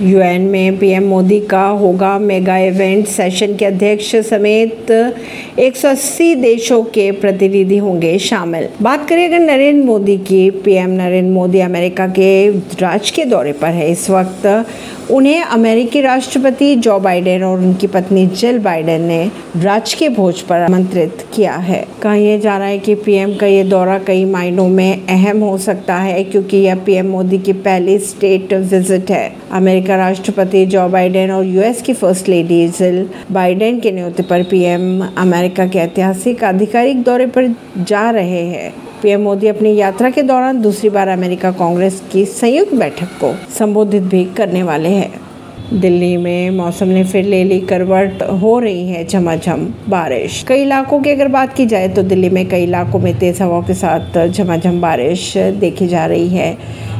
UN में PM Modi का होगा मेगा इवेंट। सेशन के अध्यक्ष समेत 180 देशों के प्रतिनिधि होंगे शामिल। बात करें अगर नरेंद्र मोदी की, पीएम नरेंद्र मोदी अमेरिका के राज के दौरे पर है। इस वक्त उन्हें अमेरिकी राष्ट्रपति जो बाइडेन और उनकी पत्नी जिल बाइडेन ने राज के भोज पर आमंत्रित किया है। कहा यह जा रहा है कि पीएम का ये दौरा कई मायनों में अहम हो सकता है, क्योंकि यह पीएम मोदी की पहली स्टेट विज़िट है। अमेरिका राष्ट्रपति जो बाइडेन और यूएस की फ़र्स्ट लेडी जिल बाइडेन के न्योते पर पीएम अमेरिका के ऐतिहासिक आधिकारिक दौरे पर जा रहे हैं। पीएम मोदी अपनी यात्रा के दौरान दूसरी बार अमेरिका कांग्रेस की संयुक्त बैठक को संबोधित भी करने वाले हैं। दिल्ली में मौसम ने फिर ले ली करवट, हो रही है झमाझम बारिश। कई इलाकों की अगर बात की जाए तो दिल्ली में कई इलाकों में तेज हवाओं के साथ झमाझम बारिश देखी जा रही है।